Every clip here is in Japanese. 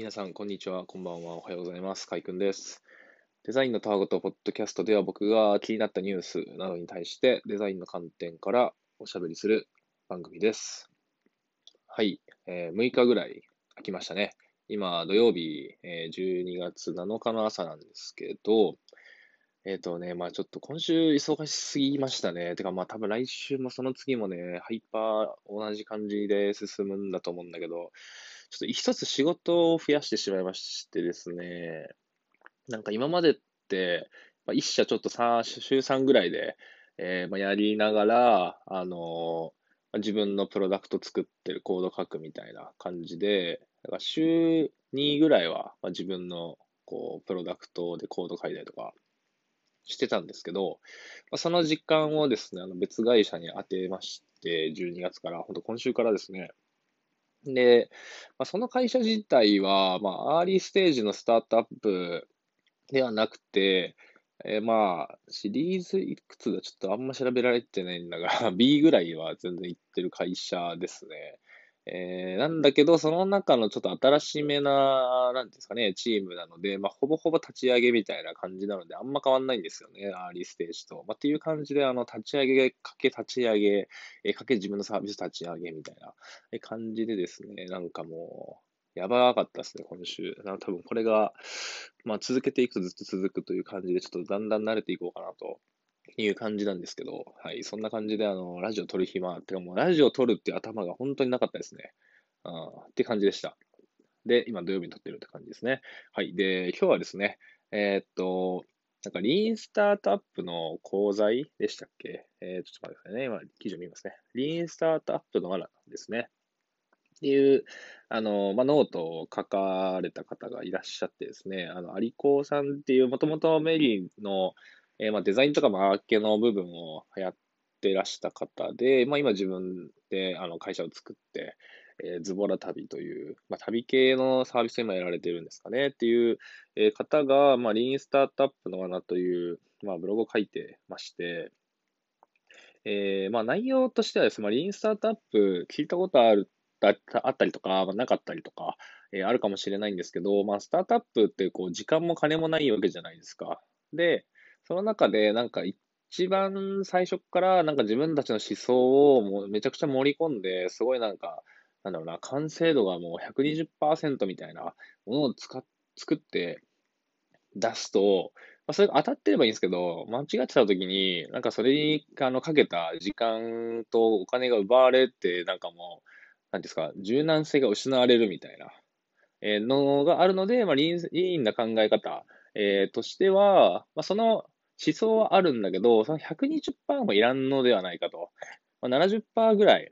皆さん、こんにちは。こんばんは。おはようございます。かいくんです。デザインのタワゴとポッドキャストでは僕が気になったニュースなどに対してデザインの観点からおしゃべりする番組です。はい。えー6日ぐらい空きましたね。今、土曜日、えー12月7日の朝なんですけど、えっ、とね、まあちょっと今週忙しすぎましたね。てかまあ多分来週もその次もね、ハイパー同じ感じで進むんだと思うんだけど、ちょっと一つ仕事を増やしてしまいましてですね、なんか今までって、まあ、一社ちょっとさ週3ぐらいで、えーまあ、やりながら、あのまあ自分のプロダクト作ってるコード書くみたいな感じで、だから週2ぐらいは、まあ、自分のこうプロダクトでコード書いたりとかしてたんですけど、まあ、その時間をですね、あの別会社に当てまして、12月から、本当今週からですね、で、まあ、その会社自体は、まあ、アーリーステージのスタートアップではなくて、えーまあ、シリーズいくつだちょっとあんま調べられてないんだが、B ぐらいは全然行ってる会社ですね。えーなんだけど、その中のちょっと新しめな、なんですかね、チームなので、まあ、ほぼほぼ立ち上げみたいな感じなので、あんま変わんないんですよね、アーリーステージと。まあ、っていう感じで、あの、立ち上げかけ立ち上げ、えーかけ自分のサービス立ち上げみたいな感じでですね、なんかもう、やばかったですね、今週。な多分これが、まあ続けていくとずっと続くという感じで、ちょっとだんだん慣れていこうかなという感じなんですけど、はい、そんな感じで、あの、ラジオ撮る暇、ってかもうラジオ撮るっていう頭が本当になかったですね。あーって感じでした。で、今土曜日に撮ってるって感じですね。はい。で、今日はですね、えーっと、なんか、リーンスタートアップの講座でしたっけ？えー、ちょっと待ってくださいね。今、記事を見ますね。リーンスタートアップの罠ですね。っていう、あの、まあ、ノートを書かれた方がいらっしゃってですね、あの、アリコーさんっていう、もともと MERY の、えーまあ、デザインとかマーケの部分をやってらした方で、まあ、今自分であの会社を作って、えーズボラ旅という、まあ、旅系のサービスを今やられてるんですかねっていう、え方が、まあ、リーンスタートアップの罠という、まあ、ブログを書いてまして、えーまあ、内容としてはですね、まあ、リーンスタートアップ聞いたことあるああったりとか、まあ、なかったりとか、えーあるかもしれないんですけど、まあ、スタートアップってこう時間も金もないわけじゃないですか。で、その中でなんか一番最初からなんか自分たちの思想をもうめちゃくちゃ盛り込んで、すごいなんか、なんだろうな、完成度がもう120%みたいなものを使っ作って出すと、まあ、それが当たってればいいんですけど、間違ってた時に、なんかそれにあのかけた時間とお金が奪われて、なんかもう、なんですか、柔軟性が失われるみたいな、えーのがあるので、まあ、リーンリーンな考え方、えーとしては、まあ、その思想はあるんだけど、その120%もいらんのではないかと。まあ、70%ぐらい、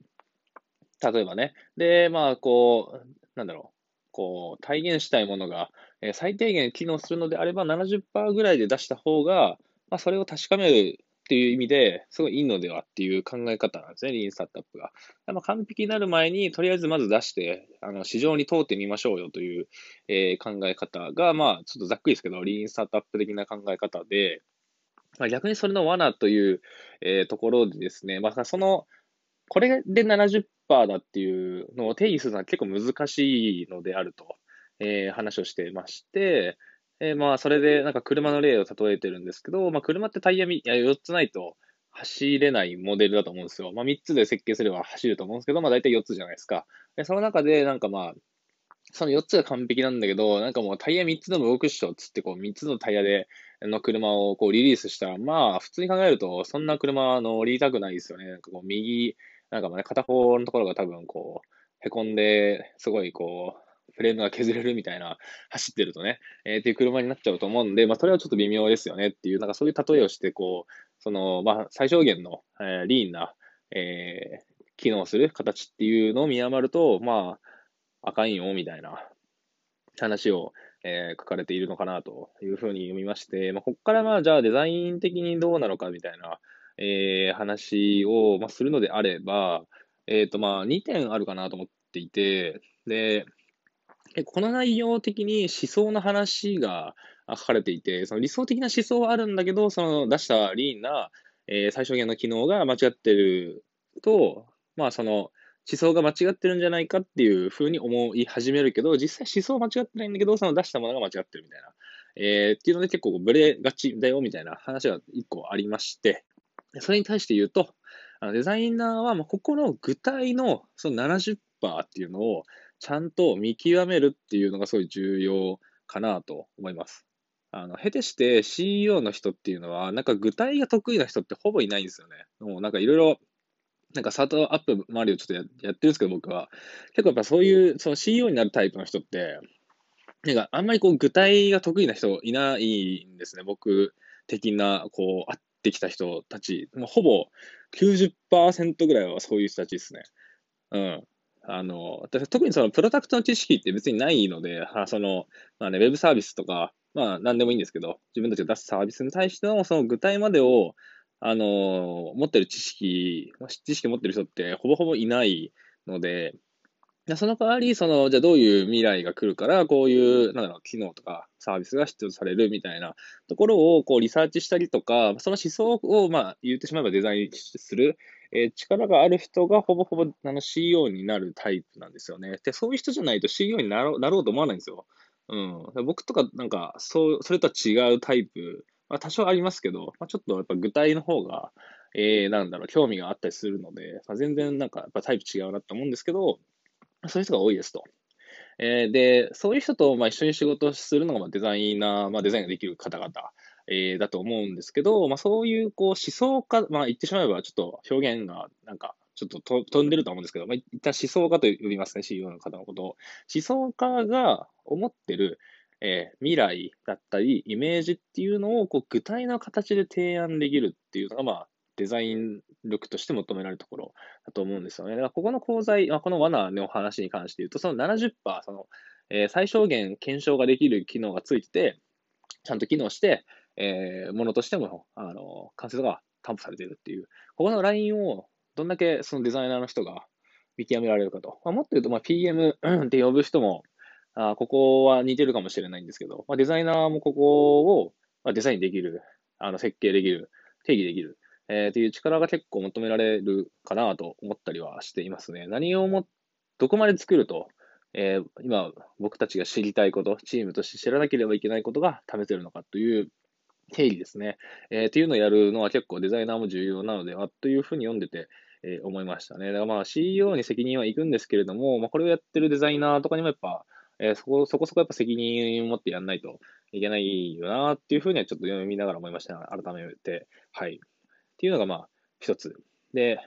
例えばね。で、まあ、こう、なんだろう、こう、体現したいものが、え最低限機能するのであれば70%ぐらいで出した方が、まあ、それを確かめるっていう意味で、すごいいいのではっていう考え方なんですね、リーンスタートアップが。まあ、完璧になる前に、とりあえずまず出して、あの市場に通ってみましょうよという、えー考え方が、まあ、ちょっとざっくりですけど、リーンスタートアップ的な考え方で、まあ、逆にそれの罠という、えーところでですね、まあ、その、これで70%だっていうのを定義するのは結構難しいのであると、えー話をしてまして、えーまあ、それでなんか車の例を例えてるんですけど、まあ、車ってタイヤみいや4つないと走れないモデルだと思うんですよ。まあ、3つで設計すれば走ると思うんですけど、まあ、大体4つじゃないですか。でその中で、なんかまあ、その4つが完璧なんだけど、なんかもうタイヤ3つでも動くっしょっつって、こう3つのタイヤで、の車をこうリリースしたら、まあ、普通に考えると、そんな車は乗りたくないですよね。なんかこう右、なんかまあね、片方のところが多分こう、へこんで、すごいこう、フレームが削れるみたいな、走ってるとね、えーっていう車になっちゃうと思うんで、まあ、それはちょっと微妙ですよねっていう、なんかそういう例えをして、こう、その、まあ、最小限の、えーリーンな、えー機能する形っていうのを見余ると、まあ、あかんよ、みたいな話を、えー書かれているのかなというふうに読みまして、まあ、ここからまあ、じゃあデザイン的にどうなのかみたいな、えー話を、まあ、するのであれば、えっ、と、まあ、2点あるかなと思っていて、で、この内容的に思想の話が書かれていて、その理想的な思想はあるんだけど、その出したリーンな、えー最小限の機能が間違ってると、まあ、その思想が間違ってるんじゃないかっていうふうに思い始めるけど、実際思想間違ってないんだけど、その出したものが間違ってるみたいな。えー、っていうので結構ブレがちだよみたいな話が一個ありまして、それに対して言うと、あのデザイナーは、まあ、ここの具体のその70%っていうのをちゃんと見極めるっていうのがすごい重要かなと思います。あの、へてして CEO の人っていうのは、なんか具体が得意な人ってほぼいないんですよね。もうなんかいろいろ、なんかスタートアップ周りをちょっとややってるんですけど、僕は。結構やっぱそういう、その CEO になるタイプの人って、なんかあんまりこう具体が得意な人いないんですね。僕的な、こう、会ってきた人たち。もうほぼ90%ぐらいはそういう人たちですね。うん。あの、特にそのプロダクトの知識って別にないので、その、まあね、ウェブサービスとか、まあ何でもいいんですけど、自分たちが出すサービスに対してのその具体までを、あの、持ってる知識、知識持ってる人ってほぼほぼいないので、その代わり、その、じゃあどういう未来が来るから、こういう、なんだろう、機能とかサービスが必要されるみたいなところを、こう、リサーチしたりとか、その思想を、まあ、言ってしまえばデザインする、えー、力がある人がほぼほぼあの CEO になるタイプなんですよね。で、そういう人じゃないと CEO になろうなろうと思わないんですよ。うん。僕とか、なんか、そう、それとは違うタイプ、まあ、多少ありますけど、まあ、ちょっとやっぱ具体の方が、えー、なんだろう、興味があったりするので、まあ、全然なんか、やっぱタイプ違うなって思うんですけど、そういう人が多いですと。えー、で、そういう人とまあ一緒に仕事するのがまあデザイナー、まあ、デザインができる方々、えー、だと思うんですけど、まあ、そういうこう思想家、まあ、言ってしまえばちょっと表現がなんかちょっと飛んでると思うんですけど、まあ、一旦思想家と呼びますね、CEO の方のことを。思想家が思ってる、えー、未来だったり、イメージっていうのをこう具体な形で提案できるっていうのが、まあ、デザイン力として求められるところだと思うんですよね。だからここの講座、この罠の話に関して言うと、その70%、その、えー、最小限検証ができる機能がついてて、ちゃんと機能して、えー、ものとしても、あの、完成度が担保されているっていう、ここのラインをどんだけそのデザイナーの人が見極められるかと。まあ、もっと言うと、まあ、PM って呼ぶ人も、あここは似てるかもしれないんですけど、まあ、デザイナーもここを、まあ、デザインできる、あの設計できる、定義できる、えー、という力が結構求められるかなと思ったりはしていますね。何をも、どこまで作ると、えー、今僕たちが知りたいこと、チームとして知らなければいけないことが試せるのかという定義ですね。えー、っていうのをやるのは結構デザイナーも重要なのではというふうに読んでて、えー、思いましたね。だからまあ CEO に責任は行くんですけれども、まあ、これをやってるデザイナーとかにもやっぱ、えー、そこそこそこやっぱ責任を持ってやんないといけないよなっていうふうにはちょっと読みながら思いました、ね改めて。はい。っていうのがまあ一つ。で、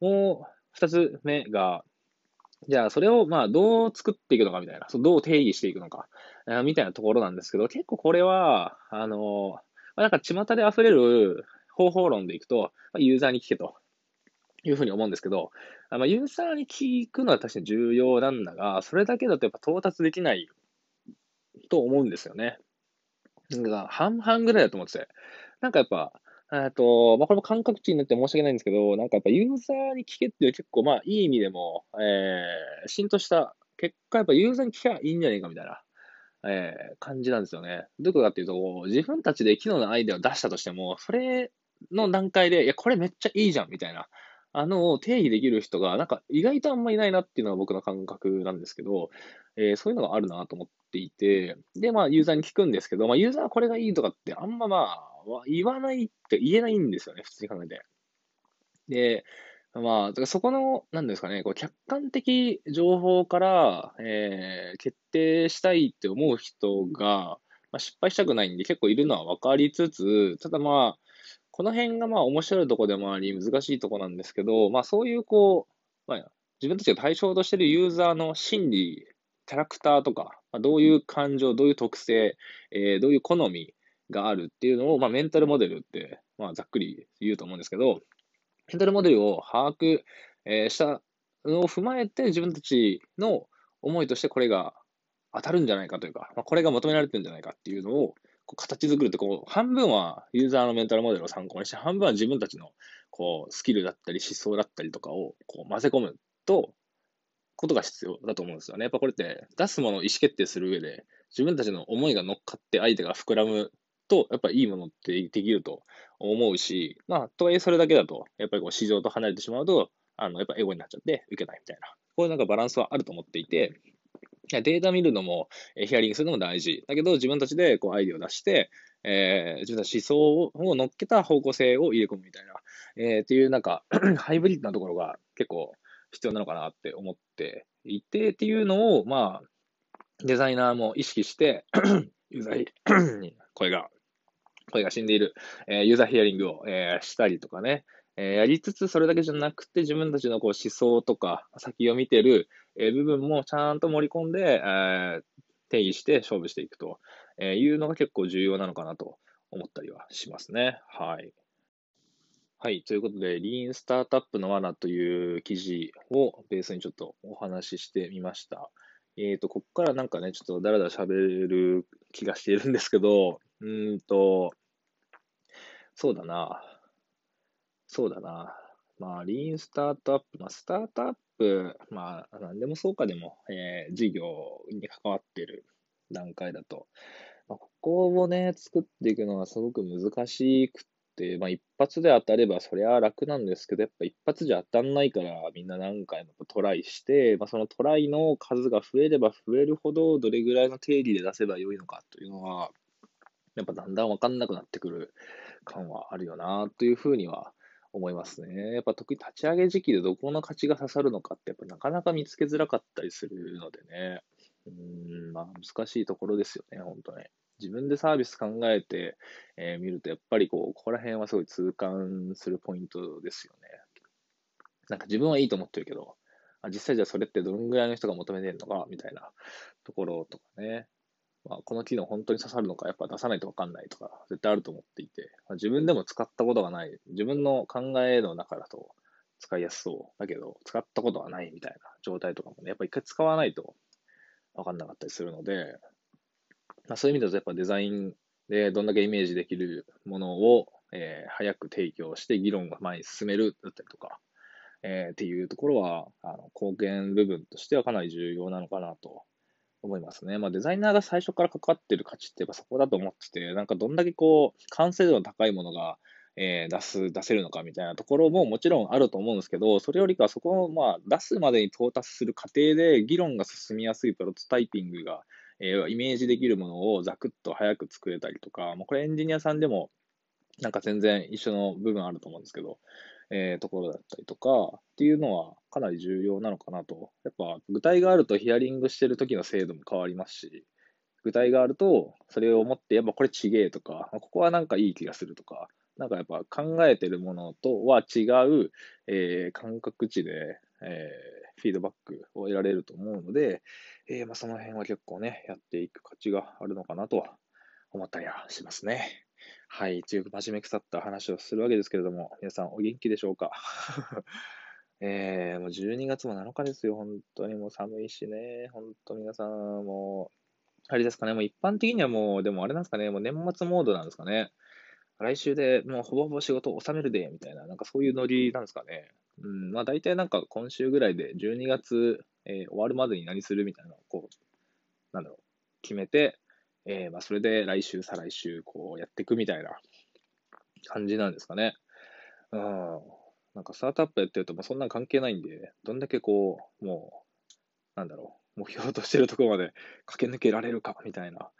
もう二つ目が、じゃあそれをまあどう作っていくのかみたいな、どう定義していくのか、みたいなところなんですけど、結構これは、あの、なんか巷で溢れる方法論でいくと、ユーザーに聞けというふうに思うんですけど、あまあ、ユーザーに聞くのは確かに重要なんだが、それだけだとやっぱ到達できないと思うんですよね。なんか半々ぐらいだと思ってて。なんかやっぱ、えっと、まあ、これも感覚値になって申し訳ないんですけど、なんかやっぱユーザーに聞けっていう結構まあいい意味でも、えー、浸透した結果やっぱユーザーに聞けばいいんじゃないかみたいな、えー、感じなんですよね。どういうことかっていうと、自分たちで機能のアイデアを出したとしても、それの段階で、いや、これめっちゃいいじゃんみたいな、あの、定義できる人が、なんか意外とあんまいないなっていうのが僕の感覚なんですけど、えー、そういうのがあるなと思っていて、で、まあ、ユーザーに聞くんですけど、まあ、ユーザーはこれがいいとかってあんままあ、言わないって言えないんですよね、普通に考えて。で、まあ、そこの、なんですかね、こう客観的情報から、えー、決定したいって思う人が、まあ、失敗したくないんで結構いるのは分かりつつ、ただまあ、この辺がまあ面白いとこでもあり、難しいとこなんですけど、まあそういうこう、まあ、自分たちが対象としているユーザーの心理、キャラクターとか、まあ、どういう感情、どういう特性、えー、どういう好みがあるっていうのを、まあメンタルモデルって、まあざっくり言うと思うんですけど、メンタルモデルを把握、えー、したのを踏まえて自分たちの思いとしてこれが当たるんじゃないかというか、まあ、これが求められてるんじゃないかっていうのを形作るってこう、半分はユーザーのメンタルモデルを参考にして、半分は自分たちのこうスキルだったり思想だったりとかをこう混ぜ込むと、ことが必要だと思うんですよね。やっぱこれって出すものを意思決定する上で、自分たちの思いが乗っかって相手が膨らむと、やっぱいいものってできると思うし、まあ、とはいえそれだけだと、やっぱりこう市場と離れてしまうと、あの、やっぱ英語になっちゃって受けないみたいな。こういうなんかバランスはあると思っていて、データ見るのも、ヒアリングするのも大事。だけど、自分たちでこうアイディアを出して、えー、自分たち思想を乗っけた方向性を入れ込むみたいな、えー、っていうなんか ハイブリッドなところが結構必要なのかなって思っていて、っていうのを、まあ、デザイナーも意識して ユーザーに声が、声が死んでいる、えー、ユーザーヒアリングを、えー、したりとかね、え、やりつつ、それだけじゃなくて、自分たちのこう思想とか、先を見てる、え、部分もちゃんと盛り込んで、え、定義して勝負していくとえいうのが結構重要なのかなと思ったりはしますね。はい。はい。ということで、リーンスタートアップの罠という記事をベースにちょっとお話ししてみました。えっ、ー、と、ここからなんかね、ちょっとだらだら喋る気がしているんですけど、うんと、そうだな。そうだな。まあ、リーンスタートアップ、まあ、スタートアップ、まあ、なんでもそうかでも、えー、事業に関わってる段階だと、まあ、ここをね、作っていくのがすごく難しくて、まあ、一発で当たればそりゃ楽なんですけど、やっぱ一発じゃ当たんないから、みんな何回もトライして、まあ、そのトライの数が増えれば増えるほど、どれぐらいの定理で出せばよいのかというのは、やっぱだんだん分かんなくなってくる感はあるよな、というふうには思いますね。やっぱ特に立ち上げ時期でどこの価値が刺さるのかって、やっぱなかなか見つけづらかったりするのでね、うん、まあ難しいところですよね、本当に。自分でサービス考えて、えー、見ると、やっぱりこう、ここら辺はすごい痛感するポイントですよね。なんか自分はいいと思ってるけど、あ実際じゃあそれってどのぐらいの人が求めてるのか、みたいなところとかね。まあ、この機能本当に刺さるのか、やっぱ出さないとわかんないとか、絶対あると思っていて、まあ、自分でも使ったことがない、自分の考えの中だと使いやすそうだけど、使ったことがないみたいな状態とかもね、やっぱ一回使わないとわかんなかったりするので、まあ、そういう意味だとやっぱデザインでどんだけイメージできるものを、えー、早く提供して議論が前に進めるだったりとか、えー、っていうところはあの貢献部分としてはかなり重要なのかなと思いますね。まあ、デザイナーが最初から関わってる価値ってやっぱそこだと思ってて、なんかどんだけこう、完成度の高いものが、えー、出す、出せるのかみたいなところももちろんあると思うんですけど、それよりかそこをまあ出すまでに到達する過程で議論が進みやすいプロトタイピングがえー、イメージできるものをザクッと早く作れたりとか、もうこれエンジニアさんでもなんか全然一緒の部分あると思うんですけど、えー、ところだったりとかっていうのはかなり重要なのかなと。やっぱ具体があるとヒアリングしてる時の精度も変わりますし、具体があるとそれを持ってやっぱこれちげえとか、ここはなんかいい気がするとか、なんかやっぱ考えてるものとは違う、えー、感覚値で、えー、フィードバックを得られると思うので、えー、まあ、その辺は結構ね、やっていく価値があるのかなとは思ったりはしますね。はい、という真面目腐った話をするわけですけれども、皆さんお元気でしょうか？えー、もう12月も7日ですよ、本当にもう寒いしね、本当皆さんもう、あれですかね、もう一般的にはもう、でもあれなんですかね、もう年末モードなんですかね。来週でもうほぼほぼ仕事を収めるで、みたいな、なんかそういうノリなんですかね。うん、まあ大体なんか今週ぐらいで12月えー、終わるまでに何するみたいなのを、こう、なんだろう、決めて、えー、まあ、それで来週、再来週、こう、やっていくみたいな感じなんですかね。うん。なんか、スタートアップやってると、まあ、そんな関係ないんで、どんだけこう、もう、なんだろう、目標としてるところまで駆け抜けられるか、みたいな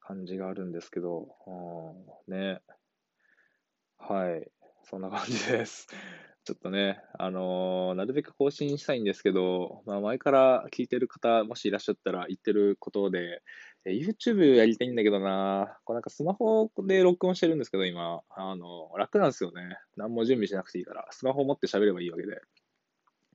感じがあるんですけど、うん、ね。はい。そんな感じです。ちょっとね、あのー、なるべく更新したいんですけど、まあ、前から聞いてる方、もしいらっしゃったら言ってることで、え YouTube やりたいんだけどな、こうなんかスマホで録音してるんですけど、今、あの、楽なんですよね。何も準備しなくていいから、スマホ持って喋ればいいわけで。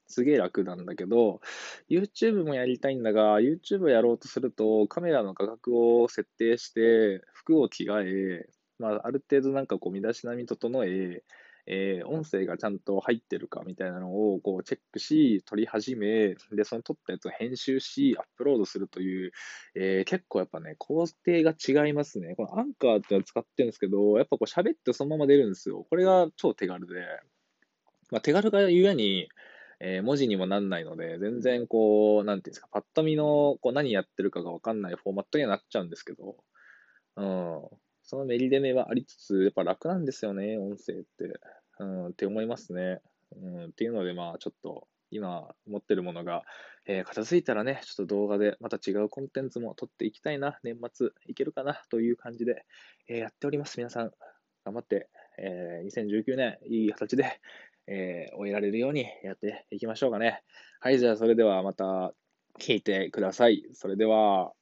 すげえ楽なんだけど、YouTube もやりたいんだが、YouTube やろうとすると、カメラの画角を設定して、服を着替え、まあ、ある程度なんかこう、身だしなみ整え、えー、音声がちゃんと入ってるかみたいなのをこうチェックし、撮り始め、で、その撮ったやつを編集し、アップロードするという、えー、結構やっぱね、工程が違いますね。このアンカーっての使ってるんですけど、やっぱこう喋ってそのまま出るんですよ。これが超手軽で、まあ、手軽がゆえに、えー、文字にもなんないので、全然こう、なんていうんですか、パッと見のこう何やってるかがわかんないフォーマットにはなっちゃうんですけど、うん、そのメリデメはありつつ、やっぱ楽なんですよね、音声って。うん、って思いますね。うん、っていうので、まあ、ちょっと、今持ってるものが、えー、片付いたらね、ちょっと動画でまた違うコンテンツも撮っていきたいな、年末いけるかなという感じで、えー、やっております。皆さん、頑張って、えー、2019年、いい形で、え終えられるようにやっていきましょうかね。はい、じゃあそれではまた聞いてください。それでは。